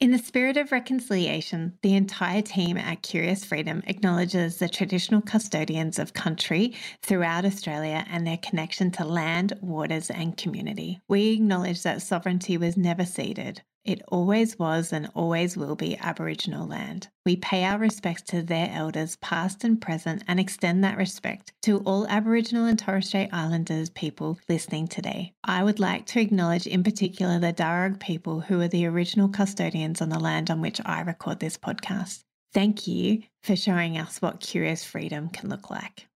In the spirit of reconciliation, the entire team at Curious Freedom acknowledges the traditional custodians of country throughout Australia and their connection to land, waters, and community. We acknowledge that sovereignty was never ceded. It always was and always will be Aboriginal land. We pay our respects to their elders, past and present, and extend that respect to all Aboriginal and Torres Strait Islanders people listening today. I would like to acknowledge in particular the Darug people who are the original custodians on the land on which I record this podcast. Thank you for showing us what curious freedom can look like.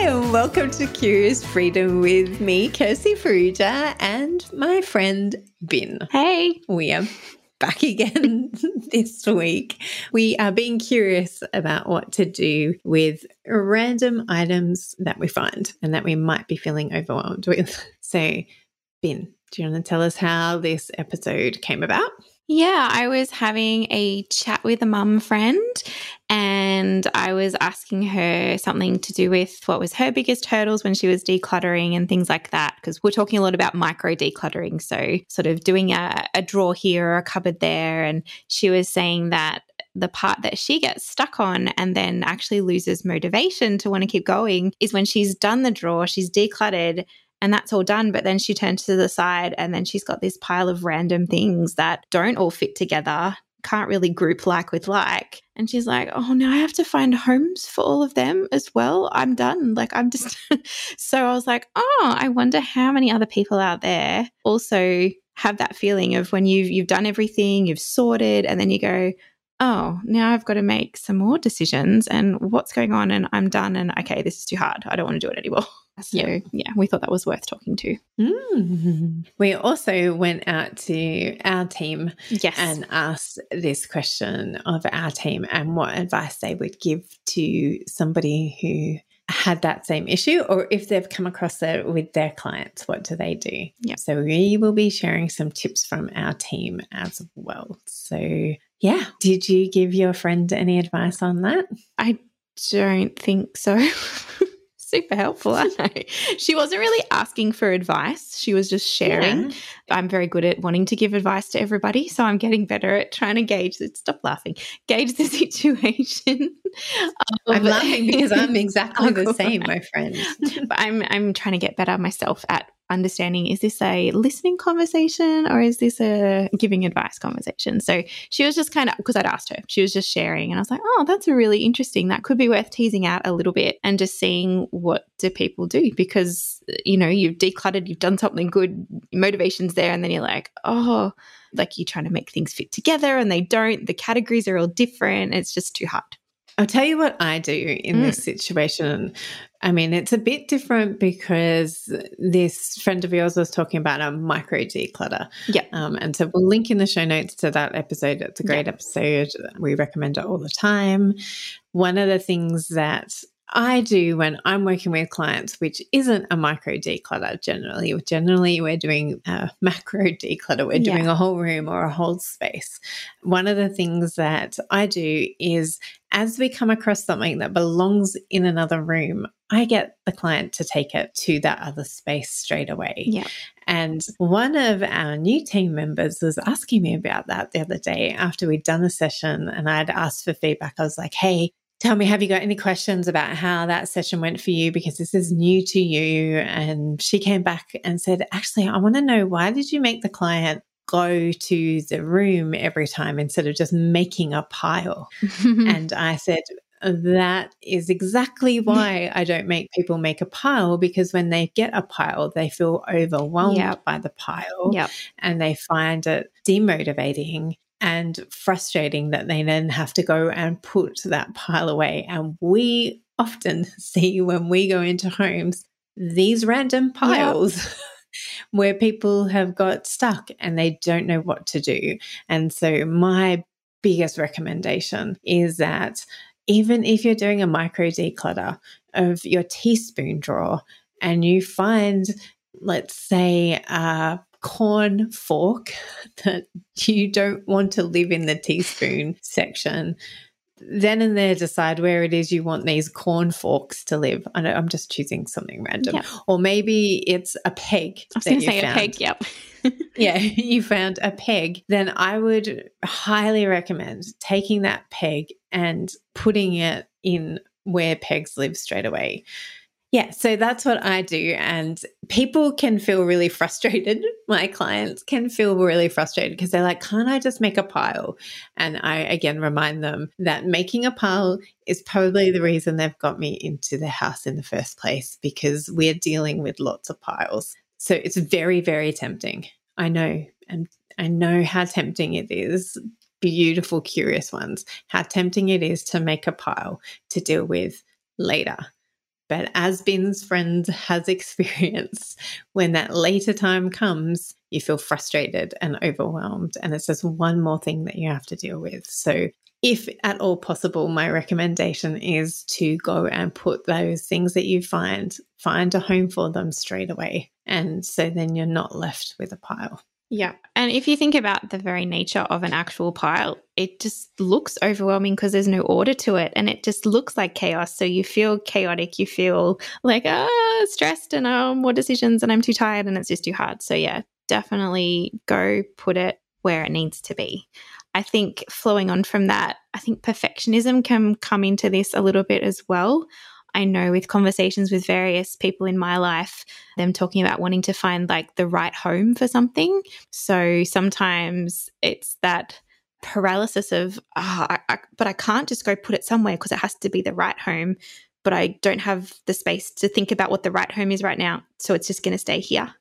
Hi, and welcome to Curious Freedom with me, Kirsty Farrugia, and my friend Bin. Hey. We are back again this week. We are being curious about what to do with random items that we find and that we might be feeling overwhelmed with. So, Bin, do you want to tell us how this episode came about? Yeah, I was having a chat with a mum friend and I was asking her something to do with what was her biggest hurdles when she was decluttering and things like that. Because we're talking a lot about micro decluttering. So, sort of doing a, a drawer here or a cupboard there. And she was saying that the part that she gets stuck on and then actually loses motivation to want to keep going is when she's done the drawer, she's decluttered, and that's all done. But then she turns to the side and then she's got this pile of random things that don't all fit together, can't really group like with like. And she's like, oh, now I have to find homes for all of them as well. I'm done. Like, I'm just. so I was like, oh, I wonder how many other people out there also have that feeling of when you've you've done everything, you've sorted, and then you go, oh, now I've got to make some more decisions and what's going on and I'm done and okay, this is too hard. I don't want to do it anymore. So yeah, yeah we thought that was worth talking to. Mm. We also went out to our team yes. and asked this question of our team and what advice they would give to somebody who had that same issue or if they've come across it with their clients, what do they do? Yeah. So we will be sharing some tips from our team as well. So yeah, did you give your friend any advice on that? I don't think so. super helpful, I? She wasn't really asking for advice. She was just sharing. Yeah. I'm very good at wanting to give advice to everybody. So I'm getting better at trying to gauge it. Stop laughing. Gauge the situation. I'm laughing because I'm exactly oh, the same, my friend. but I'm I'm trying to get better myself at understanding is this a listening conversation or is this a giving advice conversation? So she was just kind of, because I'd asked her, she was just sharing. And I was like, oh, that's really interesting. That could be worth teasing out a little bit and just seeing what do people do because, you know, you've decluttered, you've done something good, motivation's there. And then you're like, oh, like you're trying to make things fit together and they don't. The categories are all different. It's just too hard. I'll tell you what I do in mm. this situation. I mean, it's a bit different because this friend of yours was talking about a micro declutter. Yeah. Um, and so we'll link in the show notes to that episode. It's a great yeah. episode. We recommend it all the time. One of the things that I do when I'm working with clients, which isn't a micro declutter generally. Generally, we're doing a macro declutter. We're doing yeah. a whole room or a whole space. One of the things that I do is as we come across something that belongs in another room, I get the client to take it to that other space straight away. Yeah. And one of our new team members was asking me about that the other day after we'd done a session and I'd asked for feedback. I was like, hey, tell me, have you got any questions about how that session went for you? Because this is new to you. And she came back and said, actually, I want to know why did you make the client go to the room every time instead of just making a pile? and I said, that is exactly why I don't make people make a pile because when they get a pile, they feel overwhelmed yep. by the pile yep. and they find it demotivating and frustrating that they then have to go and put that pile away. And we often see when we go into homes these random piles. Yep. where people have got stuck and they don't know what to do. And so, my biggest recommendation is that even if you're doing a micro declutter of your teaspoon drawer and you find, let's say, a corn fork that you don't want to live in the teaspoon section, then and there decide where it is you want these corn forks to live. I know I'm just choosing something random. Yep. Or maybe it's a peg. I was going to say found. a peg, yep. yeah, you found a peg. Then I would highly recommend taking that peg and putting it in where pegs live straight away. Yeah, so that's what I do. And people can feel really frustrated. My clients can feel really frustrated because they're like, can't I just make a pile? And I again remind them that making a pile is probably the reason they've got me into the house in the first place because we're dealing with lots of piles. So it's very, very tempting. I know. And I know how tempting it is. Beautiful, curious ones. How tempting it is to make a pile to deal with later but as Ben's friend has experienced, when that later time comes, you feel frustrated and overwhelmed. And it's just one more thing that you have to deal with. So, if at all possible, my recommendation is to go and put those things that you find, find a home for them straight away. And so then you're not left with a pile. Yeah. And if you think about the very nature of an actual pile, it just looks overwhelming because there's no order to it and it just looks like chaos. So you feel chaotic, you feel like, ah, stressed and oh, more decisions and I'm too tired and it's just too hard. So, yeah, definitely go put it where it needs to be. I think flowing on from that, I think perfectionism can come into this a little bit as well. I know with conversations with various people in my life, them talking about wanting to find like the right home for something. So sometimes it's that paralysis of, oh, I, I, but I can't just go put it somewhere because it has to be the right home. But I don't have the space to think about what the right home is right now. So it's just going to stay here.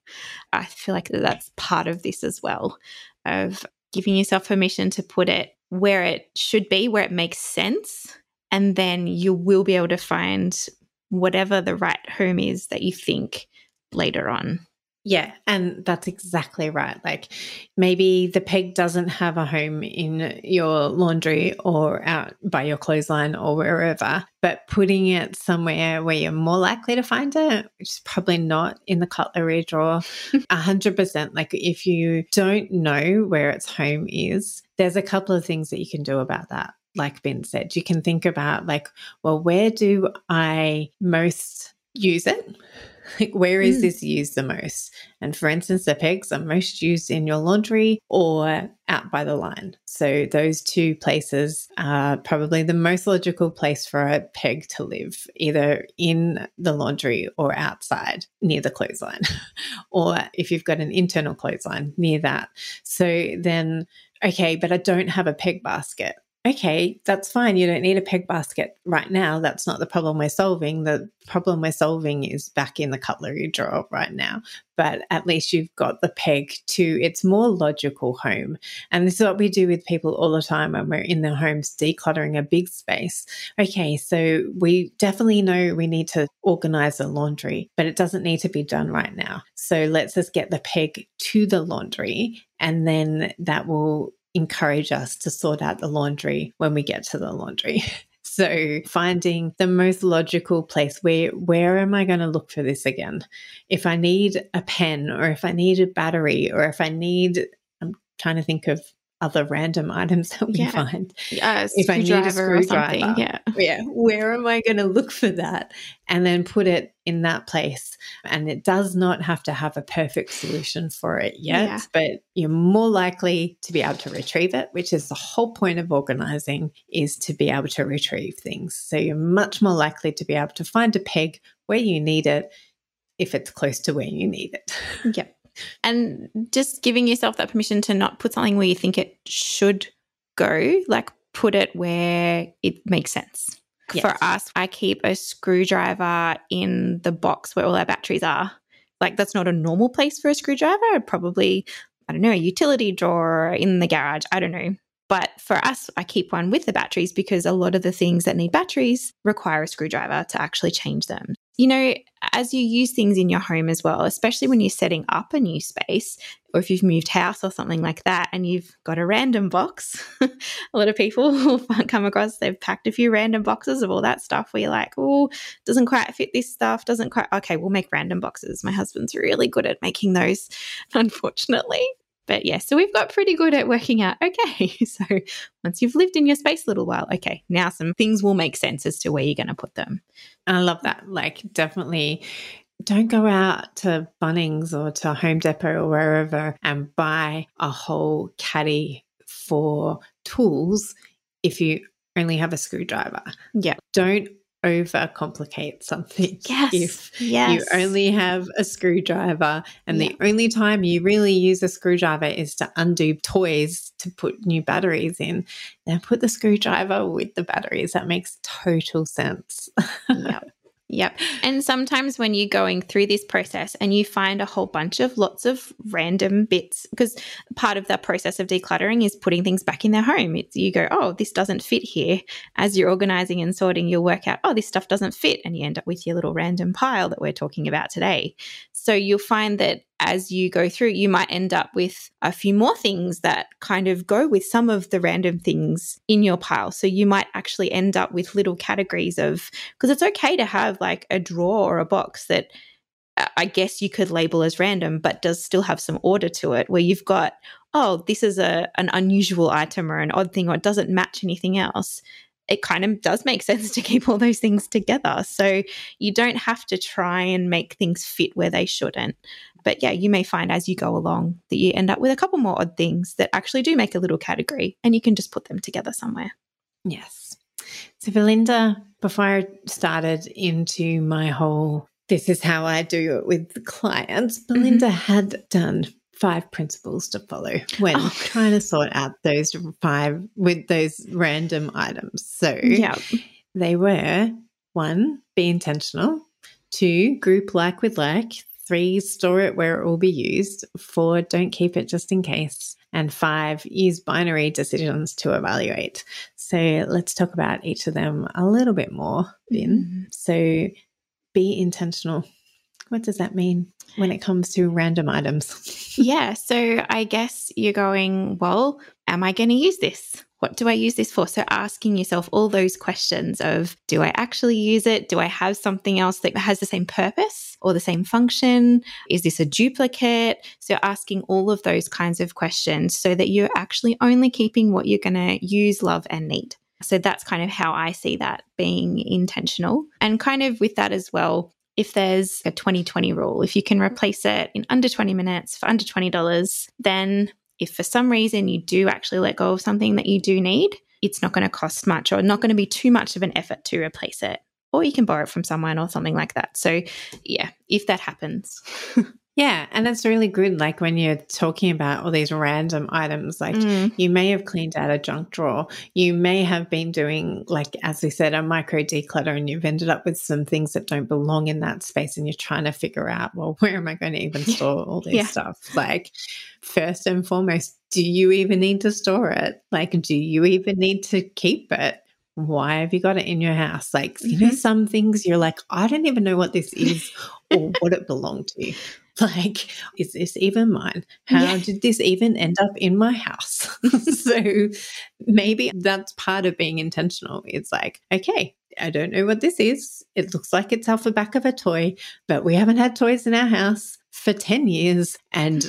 I feel like that's part of this as well of giving yourself permission to put it where it should be, where it makes sense and then you will be able to find whatever the right home is that you think later on. Yeah, and that's exactly right. Like maybe the peg doesn't have a home in your laundry or out by your clothesline or wherever, but putting it somewhere where you're more likely to find it, which is probably not in the cutlery drawer, 100%. Like if you don't know where its home is, there's a couple of things that you can do about that like Ben said, you can think about like, well, where do I most use it? Like, where is mm. this used the most? And for instance, the pegs are most used in your laundry or out by the line. So, those two places are probably the most logical place for a peg to live, either in the laundry or outside near the clothesline, or if you've got an internal clothesline near that. So, then, okay, but I don't have a peg basket okay, that's fine. You don't need a peg basket right now. That's not the problem we're solving. The problem we're solving is back in the cutlery drawer right now. But at least you've got the peg to its more logical home. And this is what we do with people all the time when we're in their homes decluttering a big space. Okay, so we definitely know we need to organize the laundry, but it doesn't need to be done right now. So let's just get the peg to the laundry and then that will encourage us to sort out the laundry when we get to the laundry. So finding the most logical place where where am I going to look for this again? If I need a pen or if I need a battery or if I need I'm trying to think of other random items that we Yeah. find. Yeah, a If I need a screwdriver or screwdriver, something. Yeah. yeah, where am I going to look for that? And then put it in that place. And it does not have to have a perfect solution for it yet, Yeah. but you're more likely to be able to retrieve it, which is the whole point of organizing is to be able to retrieve things. So you're much more likely to be able to find a peg where you need it if it's close to where you need it. Yep. And just giving yourself that permission to not put something where you think it should go, like put it where it makes sense. Yes. For us, I keep a screwdriver in the box where all our batteries are. Like, that's not a normal place for a screwdriver. Probably, I don't know, a utility drawer in the garage. I don't know. But for us, I keep one with the batteries because a lot of the things that need batteries require a screwdriver to actually change them. You know, as you use things in your home as well, especially when you're setting up a new space, or if you've moved house or something like that, and you've got a random box, a lot of people will come across they've packed a few random boxes of all that stuff where you're like, oh, doesn't quite fit this stuff, doesn't quite, okay, we'll make random boxes. My husband's really good at making those, unfortunately. But yeah, so we've got pretty good at working out, okay, so once you've lived in your space a little while, okay, now some things will make sense as to where you're going to put them. I love that. Like, definitely don't go out to Bunnings or to Home Depot or wherever and buy a whole caddy for tools if you only have a screwdriver. Yeah. Don't overcomplicate something. Yes. If yes. you only have a screwdriver and the only time you really use a screwdriver is to undo toys to put new batteries in, then put the screwdriver with the batteries. That makes total sense. yep. Yep. And sometimes when you're going through this process and you find a whole bunch of lots of random bits, because part of that process of decluttering is putting things back in their home. It's you go, oh, this doesn't fit here. As you're organizing and sorting, you'll work out, oh, this stuff doesn't fit. And you end up with your little random pile that we're talking about today. So you'll find that as you go through, you might end up with a few more things that kind of go with some of the random things in your pile. So you might actually end up with little categories of, because it's okay to have like a drawer or a box that uh, I guess you could label as random, but does still have some order to it, where you've got, oh, this is a an unusual item or an odd thing, or it doesn't match anything else. It kind of does make sense to keep all those things together. So you don't have to try and make things fit where they shouldn't. But yeah, you may find as you go along that you end up with a couple more odd things that actually do make a little category and you can just put them together somewhere. Yes. So, Belinda, before I started into my whole this is how I do it with the clients, mm-hmm. Belinda had done five principles to follow when Oh. trying to sort out those five with those random items. So, Yeah. they were one, be intentional, two, group like with like, three, store it where it will be used, four, don't keep it just in case, and five, use binary decisions to evaluate. So let's talk about each of them a little bit more, Bin. Mm-hmm. So be intentional. What does that mean when it comes to random items? Yeah. So I guess you're going, well, am I going to use this? What do I use this for? So asking yourself all those questions of do I actually use it? Do I have something else that has the same purpose or the same function? Is this a duplicate? So asking all of those kinds of questions so that you're actually only keeping what you're going to use, love, and need. So that's kind of how I see that being intentional. And kind of with that as well, if there's a 2020 rule, if you can mm-hmm. replace it in under 20 minutes for under $20, then if for some reason you do actually let go of something that you do need, it's not going to cost much or not going to be too much of an effort to replace it. Or you can borrow it from someone or something like that. So, yeah, if that happens. Yeah, and it's really good. Like when you're talking about all these random items, like Mm. you may have cleaned out a junk drawer. You may have been doing, like, as we said, a micro declutter, and you've ended up with some things that don't belong in that space. And you're trying to figure out, well, where am I going to even store all this Yeah. stuff? Like, first and foremost, do you even need to store it? Like, do you even need to keep it? Why have you got it in your house? Like, you know, Mhm. some things you're like, I don't even know what this is or what it belonged to. Like, is this even mine? How Yeah. did this even end up in my house? so maybe that's part of being intentional. It's like, okay, I don't know what this is. It looks like it's off the back of a toy, but we haven't had toys in our house for 10 years. And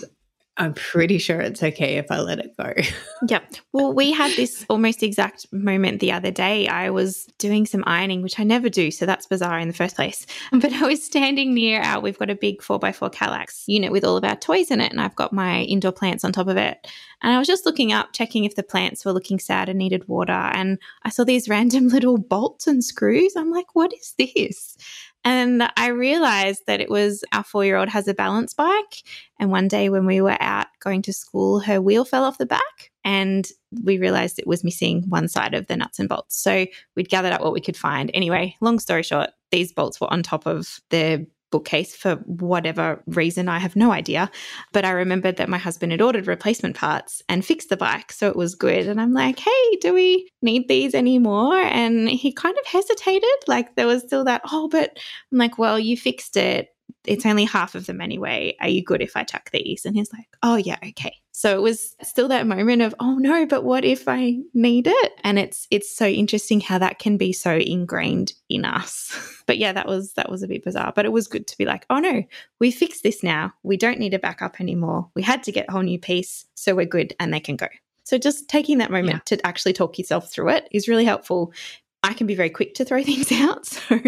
I'm pretty sure it's okay if I let it go. yep. Well, we had this almost exact moment the other day. I was doing some ironing, which I never do. So that's bizarre in the first place. But I was standing near our, we've got a big 4x4 Kallax unit with all of our toys in it. And I've got my indoor plants on top of it. And I was just looking up, checking if the plants were looking sad and needed water. And I saw these random little bolts and screws. I'm like, what is this? And I realized that it was our four year old has a balance bike. And one day when we were out going to school, her wheel fell off the back and we realized it was missing one side of the nuts and bolts. So we'd gathered up what we could find. Anyway, long story short, these bolts were on top of the bookcase for whatever reason. I have no idea. But I remembered that my husband had ordered replacement parts and fixed the bike. So it was good. And I'm like, hey, do we need these anymore? And he kind of hesitated. Like there was still that, oh, but I'm like, well, you fixed it it's only half of them anyway. Are you good if I chuck these? And he's like, oh, yeah, okay. So it was still that moment of, oh no, but what if I need it? And it's it's so interesting how that can be so ingrained in us. but yeah, that was that was a bit bizarre. But it was good to be like, oh no, we fixed this now. We don't need a backup anymore. We had to get a whole new piece, so we're good and they can go. So just taking that moment yeah. to actually talk yourself through it is really helpful I can be very quick to throw things out. So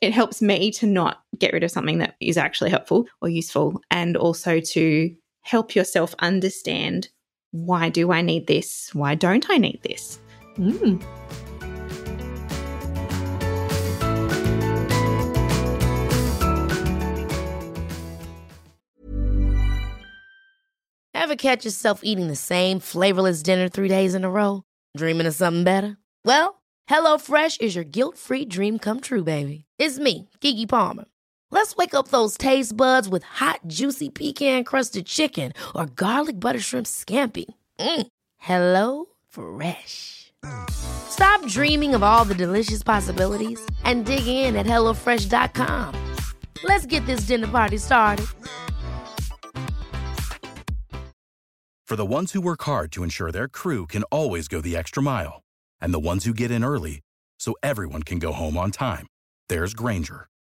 it helps me to not get rid of something that is actually helpful or useful, and also to help yourself understand why do I need this? Why don't I need this? Mm. Ever catch yourself eating the same flavorless dinner three days in a row? Dreaming of something better? Well, HelloFresh is your guilt free dream come true, baby. It's me, Keke Palmer. Let's wake up those taste buds with hot, juicy pecan crusted chicken or garlic butter shrimp scampi. Mm. Hello Fresh. Stop dreaming of all the delicious possibilities and dig in at HelloFresh.com. Let's get this dinner party started. For the ones who work hard to ensure their crew can always go the extra mile, and the ones who get in early so everyone can go home on time, there's Grainger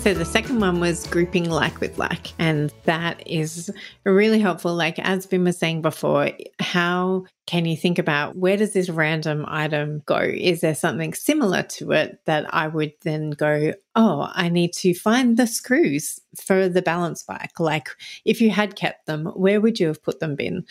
So the second one was grouping like with like. And that is really helpful. Like as Bim was saying before, how can you think about where does this random item go? Is there something similar to it that I would then go, oh, I need to find the screws for the balance bike? Like if you had kept them, where would you have put them in?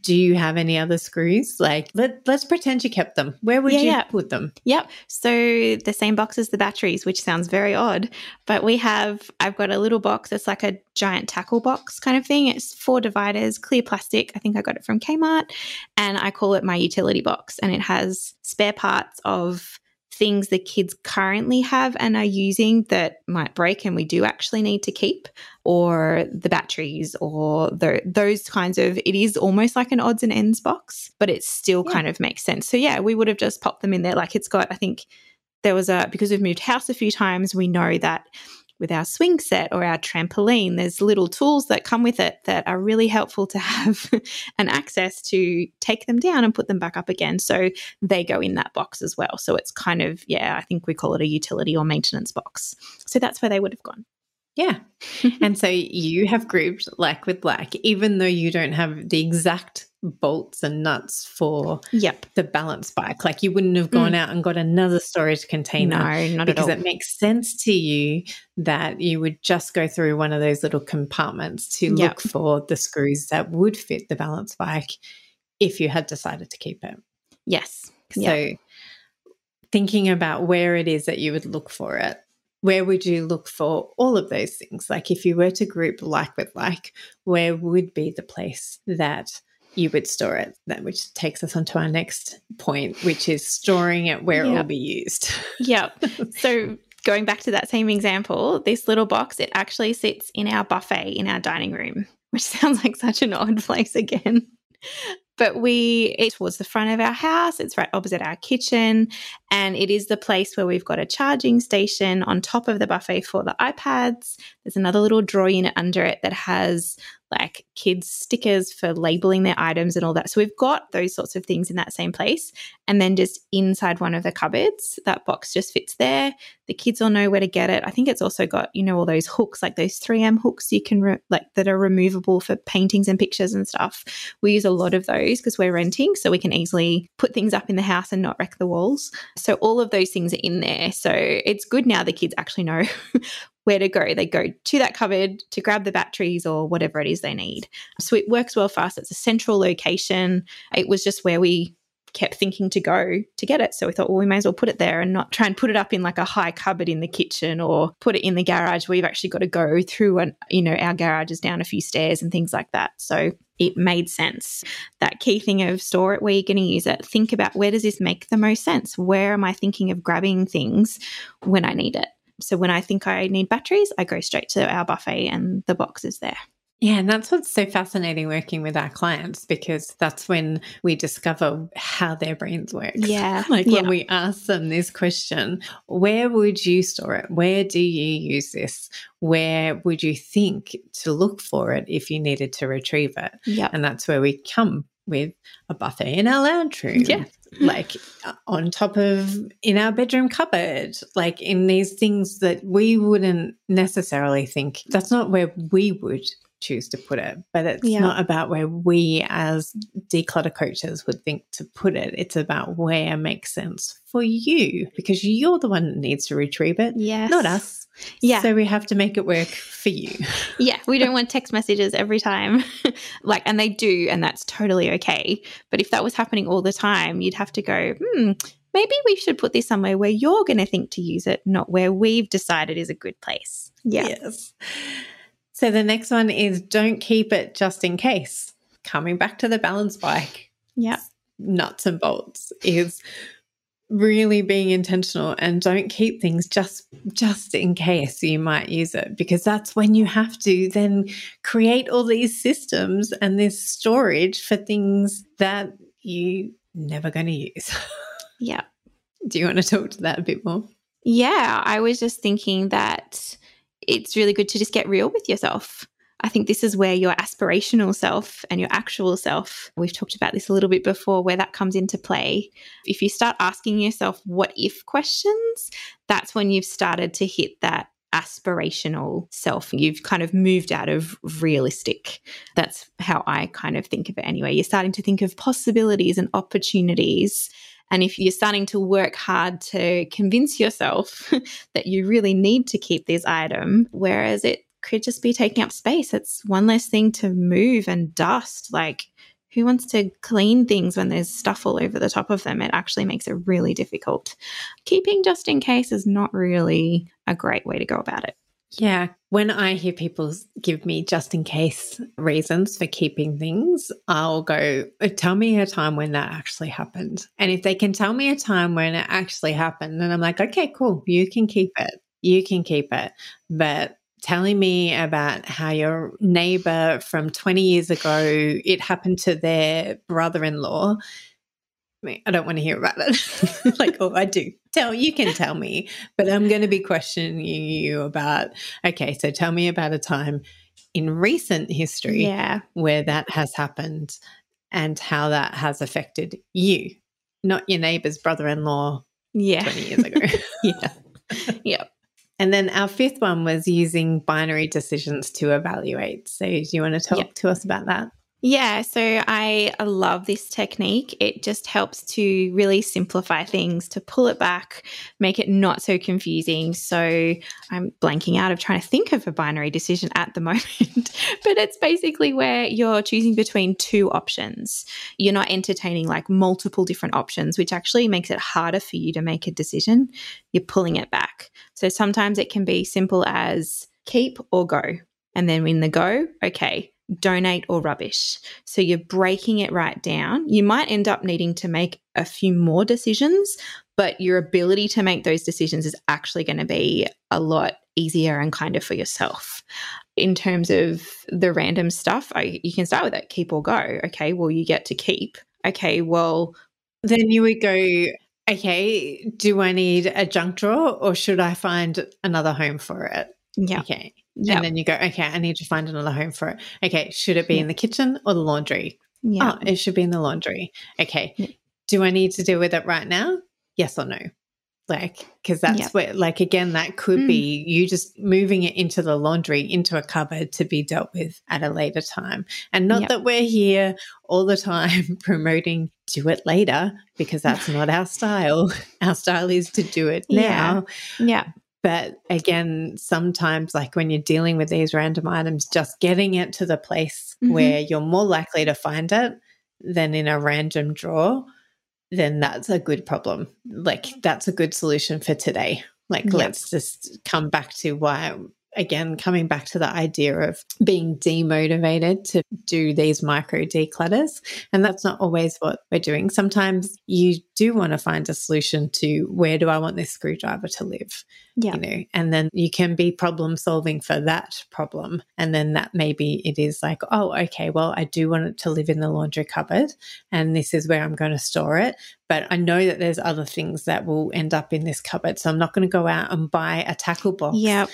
do you have any other screws? Like, let, let's pretend you kept them. Where would yeah, you yeah. put them? Yep. So, the same box as the batteries, which sounds very odd, but we have, I've got a little box that's like a giant tackle box kind of thing. It's four dividers, clear plastic. I think I got it from Kmart. And I call it my utility box. And it has spare parts of things the kids currently have and are using that might break and we do actually need to keep, or the batteries, or the, those kinds of. It is almost like an odds and ends box, but it still yeah. kind of makes sense. So, yeah, we would have just popped them in there. Like it's got, I think there was a, because we've moved house a few times, we know that with our swing set or our trampoline, there's little tools that come with it that are really helpful to have an access to take them down and put them back up again. So they go in that box as well. So it's kind of, yeah, I think we call it a utility or maintenance box. So that's where they would have gone. Yeah. and so you have grouped like with like, even though you don't have the exact bolts and nuts for yep. the balance bike. Like you wouldn't have gone mm. out and got another storage container. No, not because at all. it makes sense to you that you would just go through one of those little compartments to yep. look for the screws that would fit the balance bike if you had decided to keep it. Yes. So yep. thinking about where it is that you would look for it where would you look for all of those things? Like if you were to group like with like, where would be the place that you would store it. That which takes us on to our next point, which is storing it where yep. it will be used. yep. So going back to that same example, this little box, it actually sits in our buffet in our dining room. which sounds like such an odd place again. But we, it's towards the front of our house. It's right opposite our kitchen. And it is the place where we've got a charging station on top of the buffet for the iPads. There's another little drawer unit under it that has like kids' stickers for labeling their items and all that. So we've got those sorts of things in that same place. And then just inside one of the cupboards, that box just fits there. The kids all know where to get it. I think it's also got, you know, all those hooks, like those 3M hooks you can, re- like, that are removable for paintings and pictures and stuff. We use a lot of those because we're renting. So we can easily put things up in the house and not wreck the walls. So all of those things are in there. So it's good now the kids actually know where to go. They go to that cupboard to grab the batteries or whatever it is they need. So it works well for us. It's a central location. It was just where we kept thinking to go to get it. So we thought, well, we may as well put it there and not try and put it up in like a high cupboard in the kitchen or put it in the garage where you've actually got to go through and, you know, our garage is down a few stairs and things like that. So it made sense. That key thing of store it where you're going to use it. Think about where does this make the most sense? Where am I thinking of grabbing things when I need it? So when I think I need batteries, I go straight to our buffet and the box is there. Yeah, and that's what's so fascinating working with our clients because that's when we discover how their brains work. Yeah. like yeah. when we ask them this question, where would you store it? Where do you use this? Where would you think to look for it if you needed to retrieve it? Yeah. And that's where we come with a buffet in our lounge room. Yeah. Like on top of in our bedroom cupboard, like in these things that we wouldn't necessarily think that's not where we would choose to put it, but it's Yeah. not about where we as declutter coaches would think to put it. It's about where makes sense for you because you're the one that needs to retrieve it, Yes. not us. Yeah. So we have to make it work for you. Yeah, we don't want text messages every time. like, and they do, and that's totally okay. But if that was happening all the time, you'd have to go, hmm, maybe we should put this somewhere where you're going to think to use it, not where we've decided is a good place. Yeah. Yes. So the next one is don't keep it just in case. Coming back to the balance bike, Yeah. nuts and bolts is really being intentional and don't keep things just just in case you might use it because that's when you have to then create all these systems and this storage for things that you never going to use. Yeah. Do you want to talk to that a bit more? Yeah. I was just thinking that it's really good to just get real with yourself. I think this is where your aspirational self and your actual self, we've talked about this a little bit before, where that comes into play. If you start asking yourself what if questions, that's when you've started to hit that aspirational self. You've kind of moved out of realistic. That's how I kind of think of it anyway. You're starting to think of possibilities and opportunities. And if you're starting to work hard to convince yourself that you really need to keep this item, whereas it could just be taking up space, it's one less thing to move and dust. Like, who wants to clean things when there's stuff all over the top of them? It actually makes it really difficult. Keeping just in case is not really a great way to go about it. Yeah. When I hear people give me just in case reasons for keeping things, I'll go, "Uh, tell me a time when that actually happened. And if they can tell me a time when it actually happened, then I'm like, okay, cool. You can keep it. You can keep it. But telling me about how your neighbor from 20 years ago, it happened to their brother in law. I, mean, I don't want to hear about it. like, oh, I do. Tell you can tell me, but I'm going to be questioning you about. Okay, so tell me about a time in recent history Yeah. where that has happened and how that has affected you, not your neighbor's brother-in-law Yeah. 20 years ago. yeah. Yeah. And then our fifth one was using binary decisions to evaluate. So, do you want to talk Yeah. to us about that? Yeah, so I love this technique. It just helps to really simplify things, to pull it back, make it not so confusing. So I'm blanking out of trying to think of a binary decision at the moment, but it's basically where you're choosing between two options. You're not entertaining like multiple different options, which actually makes it harder for you to make a decision. You're pulling it back. So sometimes it can be simple as keep or go. And then in the go, okay, donate or rubbish. So you're breaking it right down. You might end up needing to make a few more decisions, but your ability to make those decisions is actually going to be a lot easier and kinder for yourself. In terms of the random stuff, I, you can start with that keep or go. Okay, well, you get to keep. Okay, well, then you would go, okay, do I need a junk drawer or should I find another home for it? Yeah. Okay. Yep. And then you go, okay, I need to find another home for it. Okay, should it be in the kitchen or the laundry? Yeah. Oh, it should be in the laundry. Okay. Do I need to deal with it right now? Yes or no? Like, because that's yep. where, like, again, that could mm. be you just moving it into the laundry, into a cupboard to be dealt with at a later time. And not that we're here all the time promoting do it later, because that's not our style. Our style is to do it now. Yeah. yeah. But again, sometimes, like when you're dealing with these random items, just getting it to the place mm-hmm. where you're more likely to find it than in a random drawer, then that's a good problem. Like, that's a good solution for today. Like, yep. let's just come back to why again, coming back to the idea of being demotivated to do these micro declutters. And that's not always what we're doing. Sometimes you do want to find a solution to where do I want this screwdriver to live? Yeah. You know, and then you can be problem solving for that problem. And then that maybe it is like, oh, okay, well, I do want it to live in the laundry cupboard and this is where I'm going to store it. But I know that there's other things that will end up in this cupboard. So I'm not going to go out and buy a tackle box. Yep.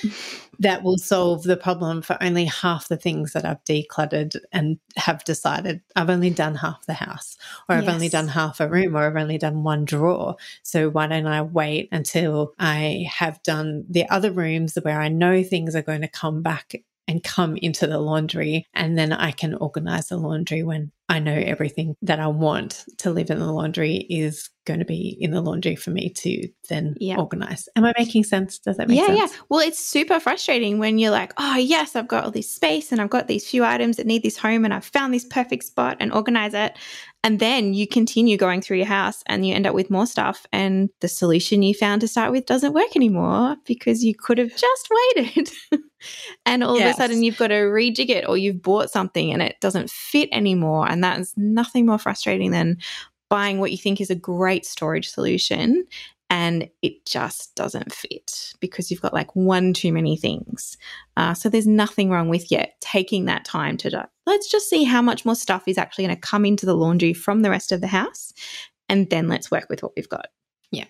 That will solve the problem for only half the things that I've decluttered and have decided I've only done half the house, or I've yes. only done half a room, or I've only done one drawer. So why don't I wait until I have done the other rooms where I know things are going to come back and come into the laundry. And then I can organize the laundry when I know everything that I want to live in the laundry is going to be in the laundry for me to then yeah. organize. Am I making sense? Does that make yeah, sense? Yeah, yeah. Well, it's super frustrating when you're like, oh, yes, I've got all this space and I've got these few items that need this home and I've found this perfect spot and organize it. And then you continue going through your house and you end up with more stuff. And the solution you found to start with doesn't work anymore because you could have just waited. and all yes. of a sudden you've got to rejig it or you've bought something and it doesn't fit anymore. And that is nothing more frustrating than buying what you think is a great storage solution and it just doesn't fit because you've got like one too many things. Uh, so there's nothing wrong with yet taking that time to let's just see how much more stuff is actually going to come into the laundry from the rest of the house, and then let's work with what we've got. Yeah.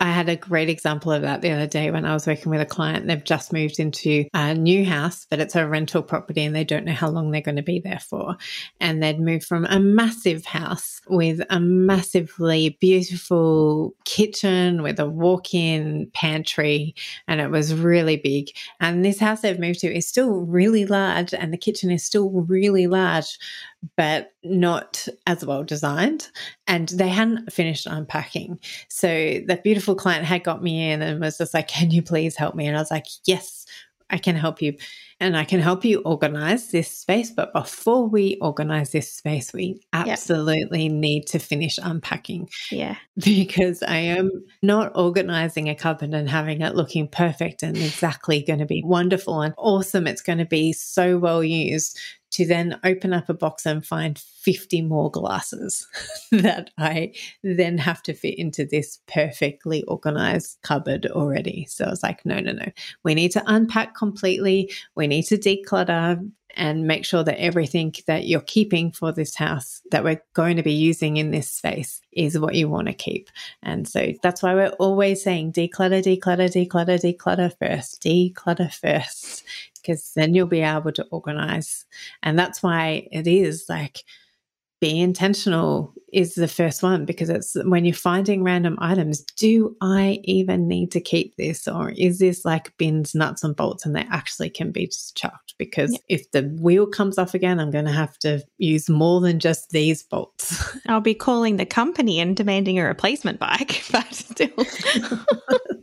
I had a great example of that the other day when I was working with a client. They've just moved into a new house, but it's a rental property and they don't know how long they're going to be there for. And they'd moved from a massive house with a massively beautiful kitchen with a walk in pantry, and it was really big. And this house they've moved to is still really large, and the kitchen is still really large but not as well designed. And they hadn't finished unpacking. So beautiful client had got me in and was just like, Can you please help me? And I was like, Yes, I can help you. And I can help you organize this space. But before we organize this space, we absolutely yep. need to finish unpacking. Yeah. Because I am not organizing a cupboard and having it looking perfect and exactly going to be wonderful and awesome. It's going to be so well used to then open up a box and find 50 more glasses that I then have to fit into this perfectly organized cupboard already. So I was like, no, no, no. We need to unpack completely. We need to declutter and make sure that everything that you're keeping for this house that we're going to be using in this space is what you want to keep. And so that's why we're always saying declutter, declutter, declutter, declutter first, declutter first because then you'll be able to organize. And that's why it is like be intentional is the first one because it's when you're finding random items do i even need to keep this? Or is this like bins nuts and bolts and they actually can be just chucked? Because yeah. if the wheel comes off again i'm going to have to use more than just these bolts. I'll be calling the company and demanding a replacement bike but still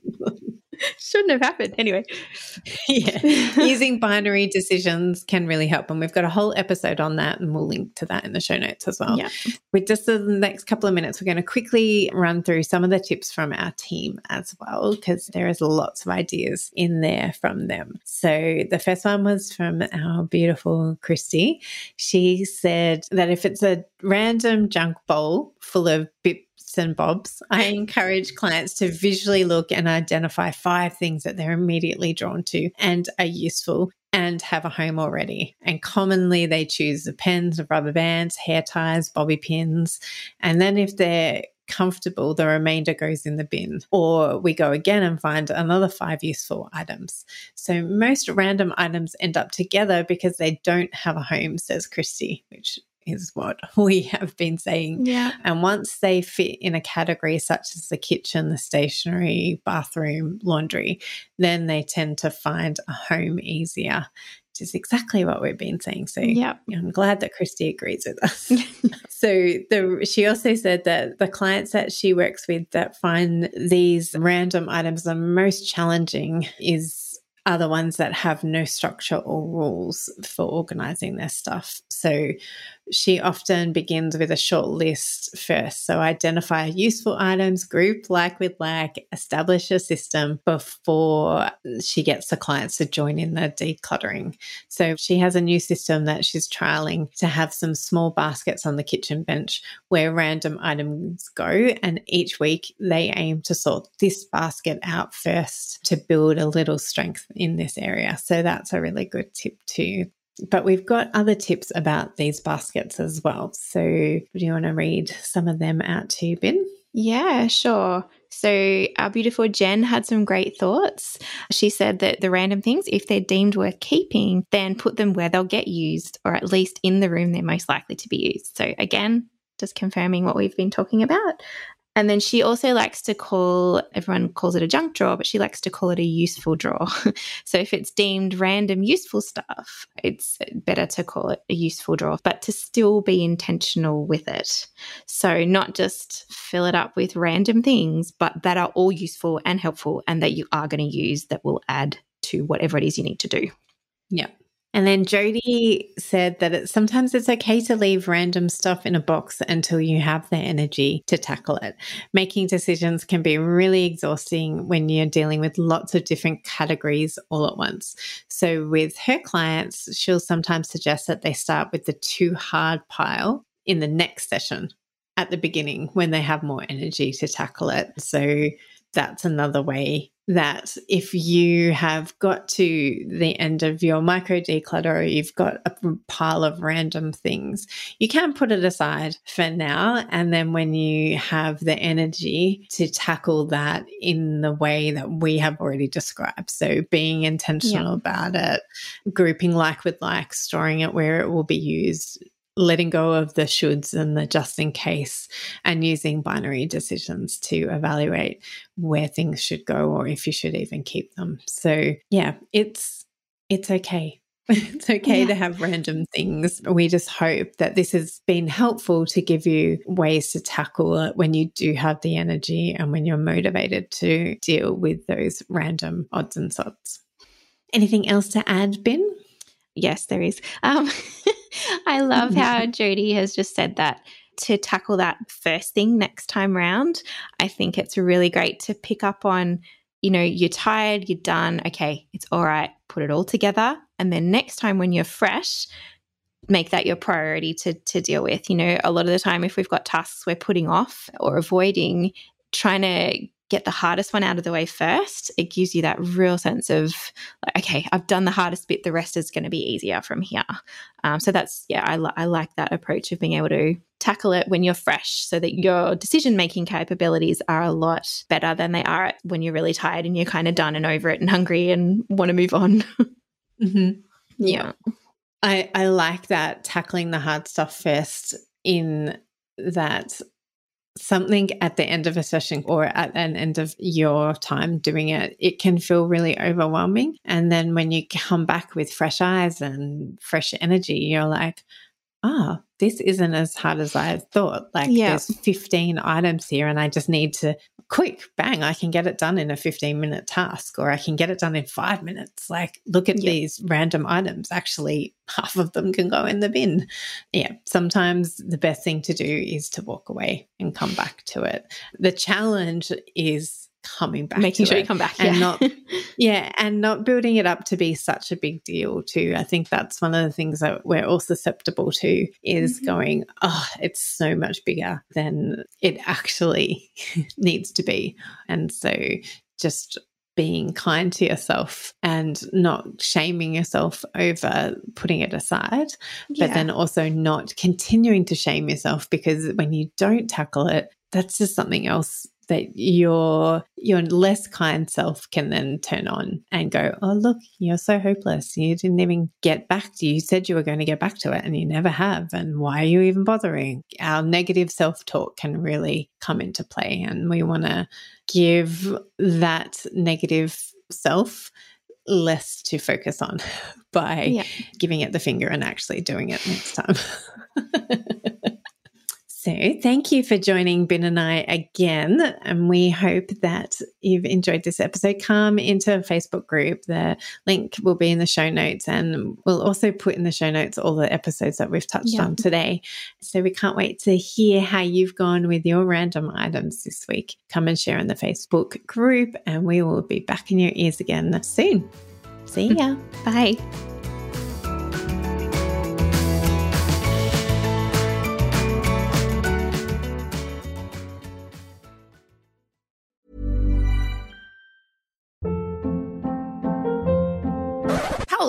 Shouldn't have happened. Anyway. yeah. Using binary decisions can really help. And we've got a whole episode on that, and we'll link to that in the show notes as well. Yeah. With just the next couple of minutes, we're going to quickly run through some of the tips from our team as well, because there is lots of ideas in there from them. So the first one was from our beautiful Christy. She said that if it's a random junk bowl full of and bobs, I encourage clients to visually look and identify five things that they're immediately drawn to and are useful and have a home already. And commonly they choose the pens, the rubber bands, hair ties, bobby pins. And then if they're comfortable, the remainder goes in the bin. Or we go again and find another five useful items. So most random items end up together because they don't have a home, says Christy, which is what we have been saying. Yeah. And once they fit in a category such as the kitchen, the stationery, bathroom, laundry, then they tend to find a home easier. Which is exactly what we've been saying. So. I'm glad that Christy agrees with us. so the she also said that the clients that she works with that find these random items the most challenging is are the ones that have no structure or rules for organizing their stuff. So she often begins with a short list first. So identify useful items, group like with like, establish a system before she gets the clients to join in the decluttering. So she has a new system that she's trialing to have some small baskets on the kitchen bench where random items go. And each week they aim to sort this basket out first to build a little strength in this area. So that's a really good tip too. But we've got other tips about these baskets as well. So, do you want to read some of them out to Bel? Yeah, sure. So, our beautiful Jen had some great thoughts. She said that the random things, if they're deemed worth keeping, then put them where they'll get used, or at least in the room they're most likely to be used. So, again, just confirming what we've been talking about. And then she also likes to call, everyone calls it a junk drawer, but she likes to call it a useful drawer. so if it's deemed random useful stuff, it's better to call it a useful drawer, but to still be intentional with it. So not just fill it up with random things, but that are all useful and helpful and that you are going to use that will add to whatever it is you need to do. Yeah. And then Jody said that it, sometimes it's okay to leave random stuff in a box until you have the energy to tackle it. Making decisions can be really exhausting when you're dealing with lots of different categories all at once. So, with her clients, she'll sometimes suggest that they start with the too hard pile in the next session at the beginning when they have more energy to tackle it. So, that's another way that if you have got to the end of your micro declutter or you've got a pile of random things, you can put it aside for now. And then when you have the energy to tackle that in the way that we have already described, so being intentional yeah. about it, grouping like with like, storing it where it will be used, letting go of the shoulds and the just in case and using binary decisions to evaluate where things should go or if you should even keep them. So yeah, it's it's okay. it's okay yeah. to have random things. We just hope that this has been helpful to give you ways to tackle it when you do have the energy and when you're motivated to deal with those random odds and sods. Anything else to add, Bel? Yes, there is. Um, I love how Jody has just said that to tackle that first thing next time round. I think it's really great to pick up on, you know, you're tired, you're done. Okay, it's all right. Put it all together. And then next time when you're fresh, make that your priority to to deal with. You know, a lot of the time if we've got tasks we're putting off or avoiding, trying to get the hardest one out of the way first, it gives you that real sense of, like, okay, I've done the hardest bit. The rest is going to be easier from here. Um, so that's, yeah, I, li- I like that approach of being able to tackle it when you're fresh so that your decision making capabilities are a lot better than they are when you're really tired and you're kind of done and over it and hungry and want to move on. mm-hmm. Yeah. I, I like that tackling the hard stuff first in that something at the end of a session or at an end of your time doing it, it can feel really overwhelming. And then when you come back with fresh eyes and fresh energy, you're like, ah, oh, this isn't as hard as I thought. Like yeah. there's 15 items here and I just need to quick, bang, I can get it done in a 15 minute task or I can get it done in five minutes. Like look at yeah. these random items. Actually, half of them can go in the bin. Yeah. Sometimes the best thing to do is to walk away and come back to it. The challenge is coming back Making sure it you come back. and yeah. not yeah and not building it up to be such a big deal too i think that's one of the things that we're all susceptible to is Mhm. going oh it's so much bigger than it actually needs to be and so just being kind to yourself and not shaming yourself over putting it aside Yeah. but then also not continuing to shame yourself because when you don't tackle it, that's just something else that your your less kind self can then turn on and go, oh look, you're so hopeless. You didn't even get back to you said you were going to get back to it and you never have. And why are you even bothering? Our negative self-talk can really come into play. And we want to give that negative self less to focus on by Yeah. giving it the finger and actually doing it next time. so, thank you for joining Bel and I again. And we hope that you've enjoyed this episode. Come into a Facebook group. The link will be in the show notes, and we'll also put in the show notes all the episodes that we've touched Yeah. on today. So, we can't wait to hear how you've gone with your random items this week. Come and share in the Facebook group, and we will be back in your ears again soon. See ya. Bye.